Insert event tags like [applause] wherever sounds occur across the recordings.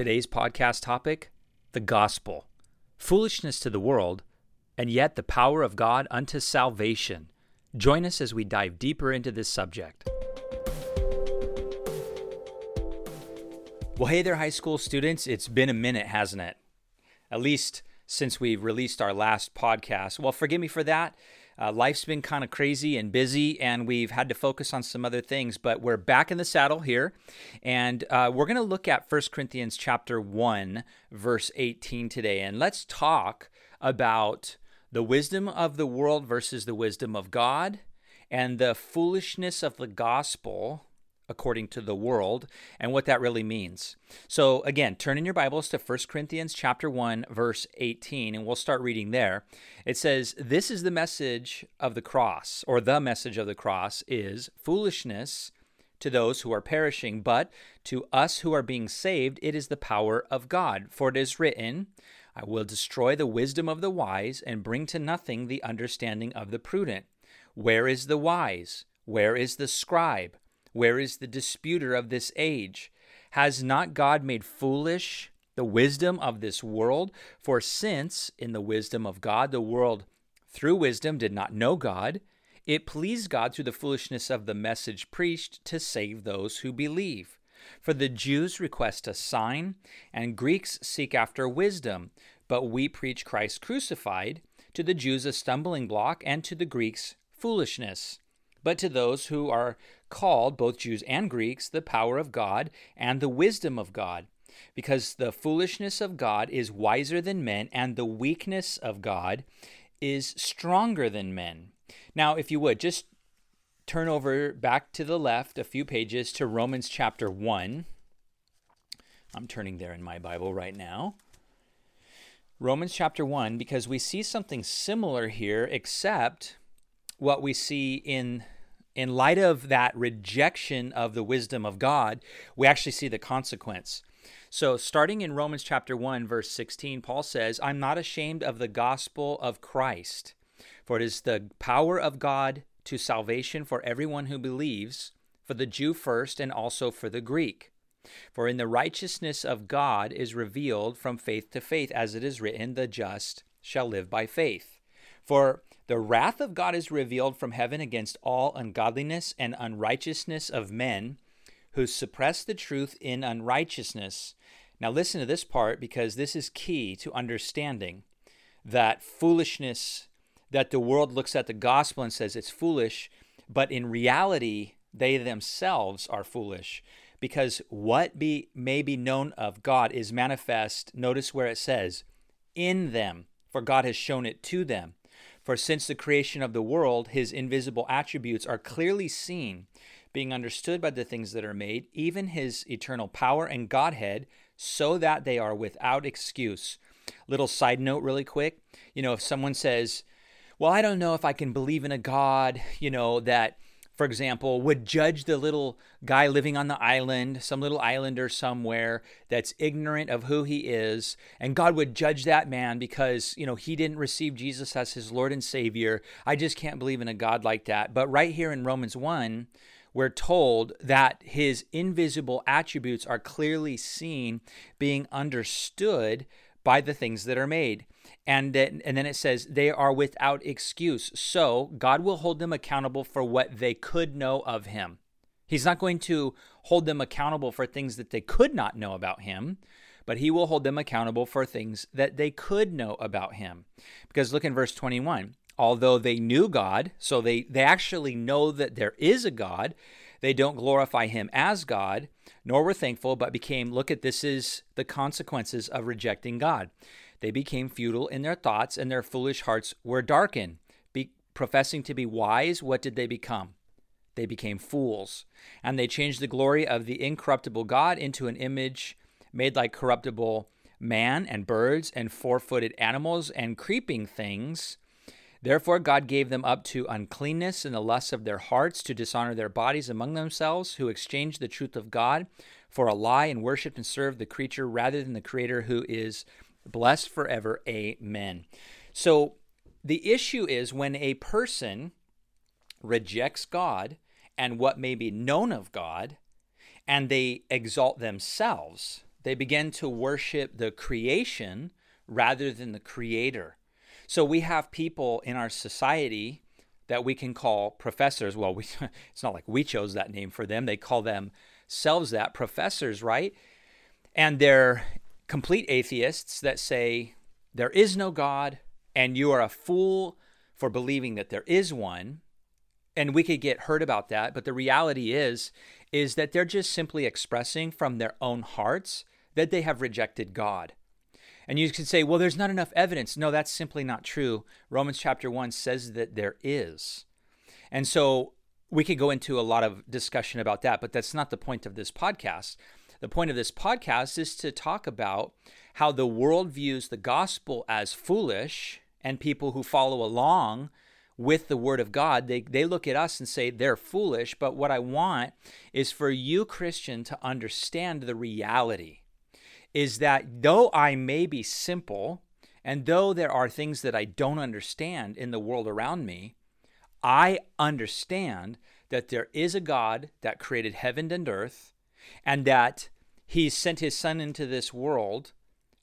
Today's podcast topic the gospel. Foolishness to the world, and yet the power of God unto salvation. Join us as we dive deeper into this subject. Well, hey there, high school students. It's been a minute, hasn't it? At least since we released our last podcast. Well, forgive me for that. Uh, life's been kind of crazy and busy, and we've had to focus on some other things. But we're back in the saddle here, and uh, we're going to look at 1 Corinthians chapter 1, verse 18 today. And let's talk about the wisdom of the world versus the wisdom of God, and the foolishness of the gospel according to the world and what that really means. So again, turn in your Bibles to 1 Corinthians chapter 1 verse 18 and we'll start reading there. It says, "This is the message of the cross or the message of the cross is foolishness to those who are perishing, but to us who are being saved it is the power of God. For it is written, I will destroy the wisdom of the wise and bring to nothing the understanding of the prudent. Where is the wise? Where is the scribe? Where is the disputer of this age? Has not God made foolish the wisdom of this world? For since, in the wisdom of God, the world through wisdom did not know God, it pleased God through the foolishness of the message preached to save those who believe. For the Jews request a sign, and Greeks seek after wisdom, but we preach Christ crucified, to the Jews a stumbling block, and to the Greeks foolishness but to those who are called, both Jews and Greeks, the power of God and the wisdom of God. Because the foolishness of God is wiser than men, and the weakness of God is stronger than men. Now, if you would, just turn over back to the left a few pages to Romans chapter 1. I'm turning there in my Bible right now. Romans chapter 1, because we see something similar here, except what we see in in light of that rejection of the wisdom of God, we actually see the consequence. So, starting in Romans chapter 1, verse 16, Paul says, I'm not ashamed of the gospel of Christ, for it is the power of God to salvation for everyone who believes, for the Jew first and also for the Greek. For in the righteousness of God is revealed from faith to faith, as it is written, the just shall live by faith. For the wrath of God is revealed from heaven against all ungodliness and unrighteousness of men who suppress the truth in unrighteousness. Now, listen to this part because this is key to understanding that foolishness, that the world looks at the gospel and says it's foolish, but in reality, they themselves are foolish because what be, may be known of God is manifest. Notice where it says, in them, for God has shown it to them. For since the creation of the world, his invisible attributes are clearly seen, being understood by the things that are made, even his eternal power and Godhead, so that they are without excuse. Little side note, really quick. You know, if someone says, Well, I don't know if I can believe in a God, you know, that for example, would judge the little guy living on the island, some little islander somewhere that's ignorant of who he is, and God would judge that man because, you know, he didn't receive Jesus as his Lord and Savior. I just can't believe in a God like that. But right here in Romans 1, we're told that his invisible attributes are clearly seen, being understood by the things that are made. And then, and then it says they are without excuse. So God will hold them accountable for what they could know of him. He's not going to hold them accountable for things that they could not know about him, but he will hold them accountable for things that they could know about him. Because look in verse 21. Although they knew God, so they, they actually know that there is a God, they don't glorify him as God, nor were thankful, but became, look at this is the consequences of rejecting God. They became futile in their thoughts, and their foolish hearts were darkened. Be, professing to be wise, what did they become? They became fools. And they changed the glory of the incorruptible God into an image made like corruptible man and birds and four footed animals and creeping things. Therefore, God gave them up to uncleanness and the lusts of their hearts to dishonor their bodies among themselves, who exchanged the truth of God for a lie and worshiped and served the creature rather than the Creator who is blessed forever. Amen. So the issue is when a person rejects God and what may be known of God, and they exalt themselves, they begin to worship the creation rather than the creator. So we have people in our society that we can call professors. Well, we, [laughs] it's not like we chose that name for them. They call themselves that professors, right? And they're complete atheists that say there is no God and you are a fool for believing that there is one. And we could get hurt about that, but the reality is is that they're just simply expressing from their own hearts that they have rejected God. And you could say, well, there's not enough evidence. No, that's simply not true. Romans chapter 1 says that there is. And so we could go into a lot of discussion about that, but that's not the point of this podcast. The point of this podcast is to talk about how the world views the gospel as foolish and people who follow along with the word of God, they, they look at us and say they're foolish. But what I want is for you, Christian, to understand the reality is that though I may be simple, and though there are things that I don't understand in the world around me, I understand that there is a God that created heaven and earth, and that he sent his son into this world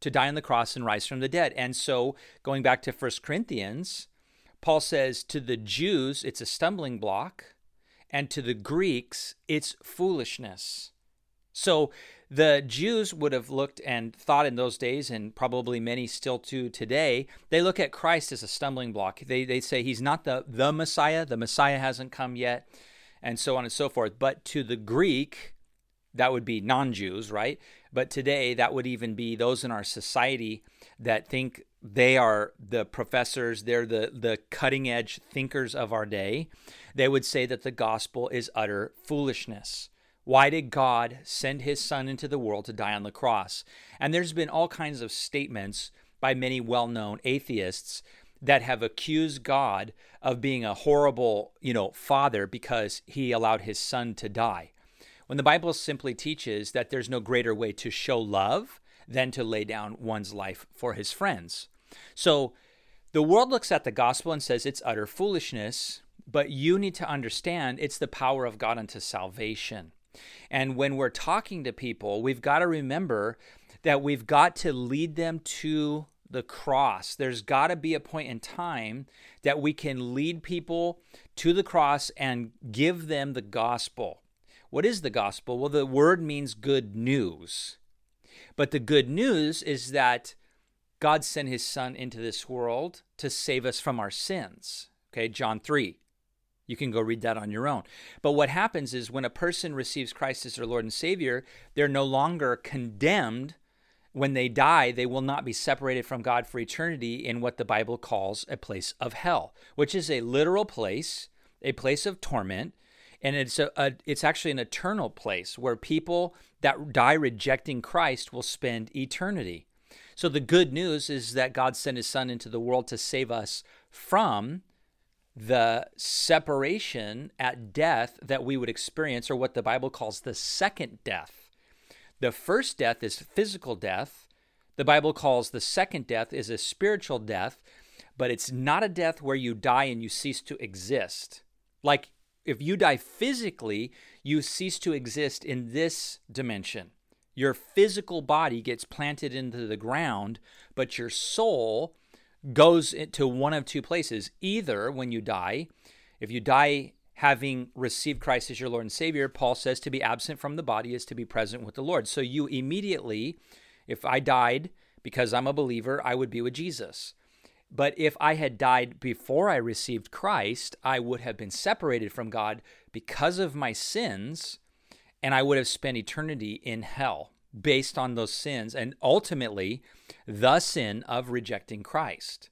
to die on the cross and rise from the dead. And so, going back to 1 Corinthians, Paul says to the Jews, it's a stumbling block, and to the Greeks, it's foolishness. So, the Jews would have looked and thought in those days, and probably many still do today, they look at Christ as a stumbling block. They, they say he's not the, the Messiah, the Messiah hasn't come yet, and so on and so forth. But to the Greek, that would be non Jews, right? But today, that would even be those in our society that think they are the professors, they're the, the cutting edge thinkers of our day. They would say that the gospel is utter foolishness. Why did God send his son into the world to die on the cross? And there's been all kinds of statements by many well known atheists that have accused God of being a horrible, you know, father because he allowed his son to die. When the Bible simply teaches that there's no greater way to show love than to lay down one's life for his friends. So the world looks at the gospel and says it's utter foolishness, but you need to understand it's the power of God unto salvation. And when we're talking to people, we've got to remember that we've got to lead them to the cross. There's got to be a point in time that we can lead people to the cross and give them the gospel. What is the gospel? Well, the word means good news. But the good news is that God sent his son into this world to save us from our sins. Okay, John 3. You can go read that on your own. But what happens is when a person receives Christ as their Lord and Savior, they're no longer condemned. When they die, they will not be separated from God for eternity in what the Bible calls a place of hell, which is a literal place, a place of torment, and it's a, a it's actually an eternal place where people that die rejecting Christ will spend eternity. So the good news is that God sent his son into the world to save us from the separation at death that we would experience, or what the Bible calls the second death. The first death is physical death. The Bible calls the second death is a spiritual death, but it's not a death where you die and you cease to exist. Like if you die physically, you cease to exist in this dimension. Your physical body gets planted into the ground, but your soul goes into one of two places. Either when you die, if you die having received Christ as your Lord and Savior, Paul says to be absent from the body is to be present with the Lord. So you immediately, if I died because I'm a believer, I would be with Jesus. But if I had died before I received Christ, I would have been separated from God because of my sins, and I would have spent eternity in hell based on those sins and ultimately the sin of rejecting Christ.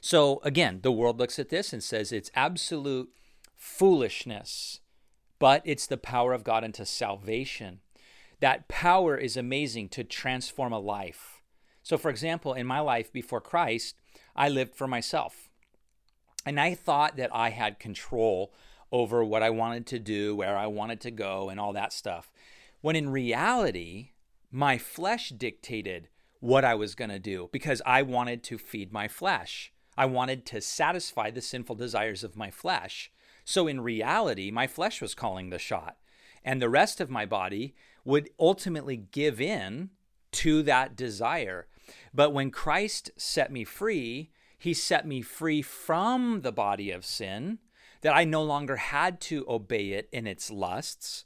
So again, the world looks at this and says it's absolute foolishness, but it's the power of God unto salvation. That power is amazing to transform a life. So, for example, in my life before Christ, I lived for myself. And I thought that I had control over what I wanted to do, where I wanted to go, and all that stuff. When in reality, my flesh dictated what I was going to do because I wanted to feed my flesh. I wanted to satisfy the sinful desires of my flesh. So in reality, my flesh was calling the shot. And the rest of my body would ultimately give in to that desire. But when Christ set me free, he set me free from the body of sin, that I no longer had to obey it in its lusts,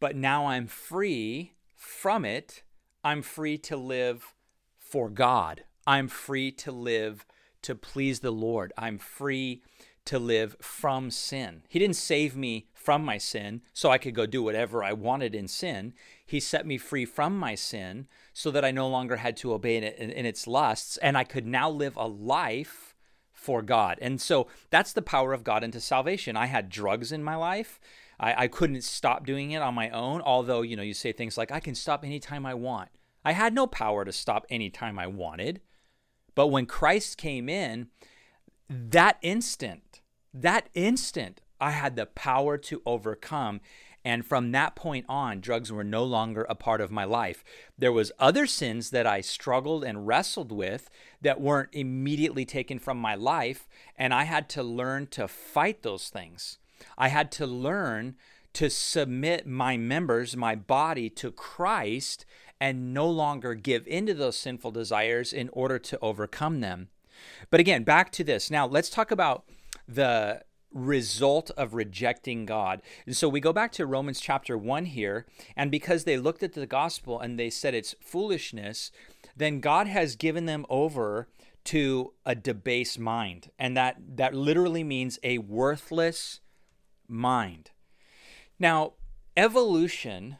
but now I'm free from it. I'm free to live for God. I'm free to live to please the Lord. I'm free to live from sin. He didn't save me from my sin so I could go do whatever I wanted in sin. He set me free from my sin so that I no longer had to obey it in, in its lusts and I could now live a life for God. And so that's the power of God into salvation. I had drugs in my life. I, I couldn't stop doing it on my own, although, you know, you say things like, I can stop anytime I want. I had no power to stop anytime I wanted. But when Christ came in, that instant, that instant, I had the power to overcome. And from that point on, drugs were no longer a part of my life. There was other sins that I struggled and wrestled with that weren't immediately taken from my life, and I had to learn to fight those things. I had to learn to submit my members, my body to Christ and no longer give into those sinful desires in order to overcome them. But again, back to this. Now, let's talk about the result of rejecting God. And so we go back to Romans chapter 1 here, and because they looked at the gospel and they said it's foolishness, then God has given them over to a debased mind. And that that literally means a worthless mind. Now, evolution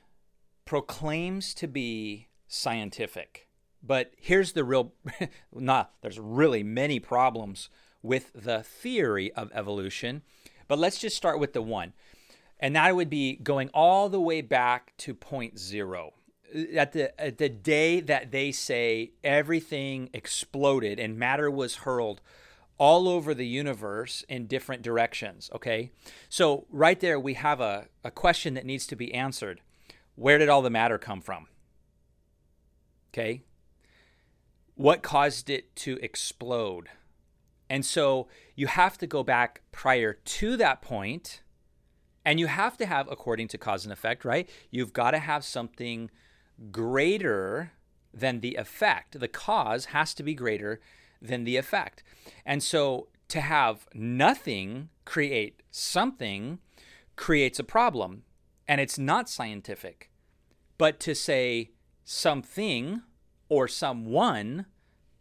proclaims to be scientific. But here's the real [laughs] not there's really many problems with the theory of evolution. But let's just start with the one. And that would be going all the way back to point zero. At the at the day that they say everything exploded and matter was hurled all over the universe in different directions. Okay. So right there we have a, a question that needs to be answered where did all the matter come from? Okay. What caused it to explode? And so you have to go back prior to that point, and you have to have, according to cause and effect, right? You've got to have something greater than the effect. The cause has to be greater than the effect. And so to have nothing create something creates a problem and it's not scientific. But to say something or someone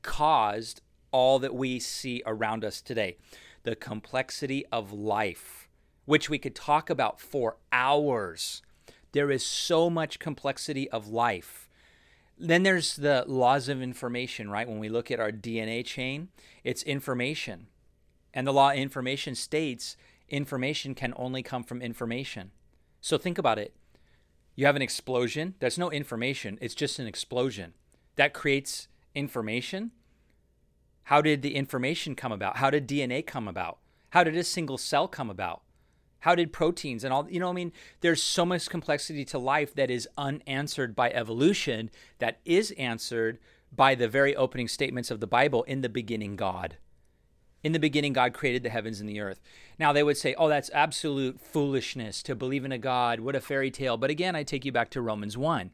caused all that we see around us today, the complexity of life, which we could talk about for hours. There is so much complexity of life. Then there's the laws of information, right? When we look at our DNA chain, it's information. And the law of information states information can only come from information. So think about it. You have an explosion. There's no information, it's just an explosion. That creates information. How did the information come about? How did DNA come about? How did a single cell come about? How did proteins and all, you know, I mean, there's so much complexity to life that is unanswered by evolution that is answered by the very opening statements of the Bible in the beginning, God. In the beginning, God created the heavens and the earth. Now, they would say, oh, that's absolute foolishness to believe in a God. What a fairy tale. But again, I take you back to Romans 1.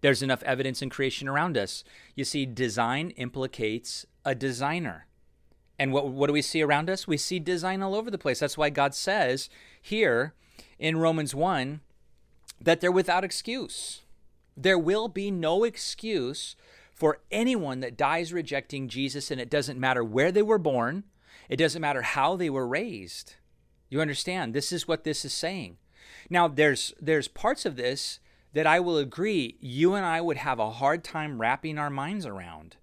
There's enough evidence in creation around us. You see, design implicates a designer. And what, what do we see around us? We see design all over the place. That's why God says here in Romans 1 that they're without excuse. There will be no excuse for anyone that dies rejecting Jesus, and it doesn't matter where they were born, it doesn't matter how they were raised. You understand? This is what this is saying. Now, there's there's parts of this that I will agree you and I would have a hard time wrapping our minds around.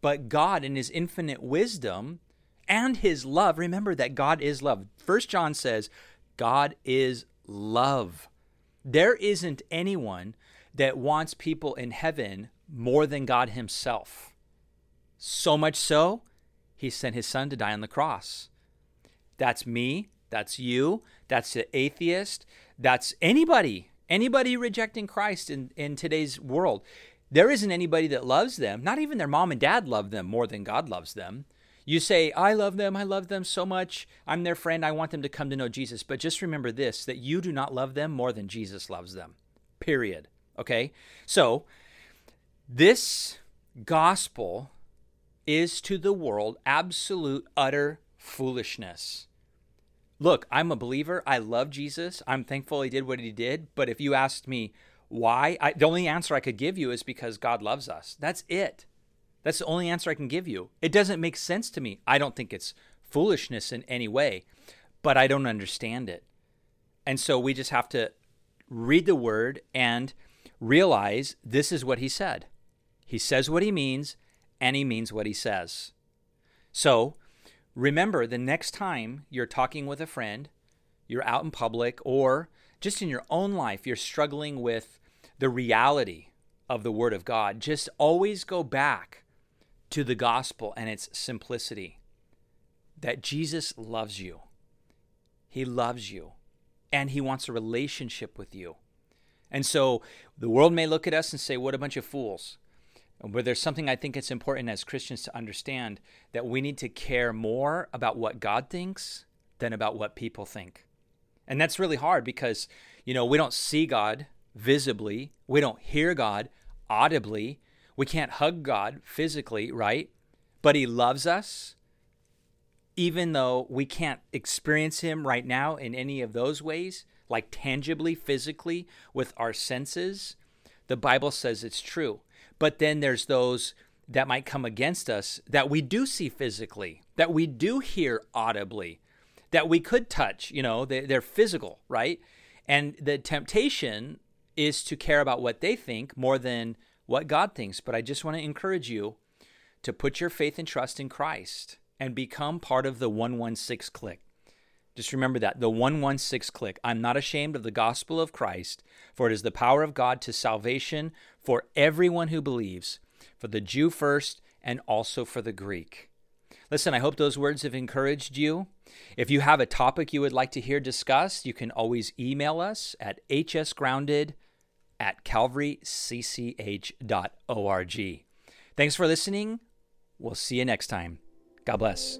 But God, in His infinite wisdom and His love, remember that God is love. First John says, God is love. There isn't anyone that wants people in heaven more than God Himself. So much so, He sent His Son to die on the cross. That's me. That's you. That's the atheist. That's anybody. Anybody rejecting Christ in, in today's world. There isn't anybody that loves them. Not even their mom and dad love them more than God loves them. You say, I love them. I love them so much. I'm their friend. I want them to come to know Jesus. But just remember this that you do not love them more than Jesus loves them. Period. Okay? So, This gospel is to the world absolute, utter foolishness. Look, I'm a believer. I love Jesus. I'm thankful he did what he did. But if you asked me why, I, the only answer I could give you is because God loves us. That's it. That's the only answer I can give you. It doesn't make sense to me. I don't think it's foolishness in any way, but I don't understand it. And so we just have to read the word and realize this is what he said. He says what he means, and he means what he says. So remember the next time you're talking with a friend, you're out in public, or just in your own life, you're struggling with the reality of the Word of God, just always go back to the gospel and its simplicity that Jesus loves you. He loves you and he wants a relationship with you. And so the world may look at us and say, What a bunch of fools. But there's something I think it's important as Christians to understand that we need to care more about what God thinks than about what people think. And that's really hard because, you know, we don't see God visibly, we don't hear God audibly, we can't hug God physically, right? But He loves us. Even though we can't experience Him right now in any of those ways, like tangibly, physically, with our senses, the Bible says it's true. But then there's those that might come against us that we do see physically, that we do hear audibly, that we could touch, you know, they're physical, right? And the temptation is to care about what they think more than what God thinks. But I just want to encourage you to put your faith and trust in Christ and become part of the 116 clique. Just remember that the 116 clique. I'm not ashamed of the gospel of Christ, for it is the power of God to salvation for everyone who believes, for the Jew first and also for the Greek. Listen, I hope those words have encouraged you. If you have a topic you would like to hear discussed, you can always email us at hsgrounded at calvarycch.org. Thanks for listening. We'll see you next time. God bless.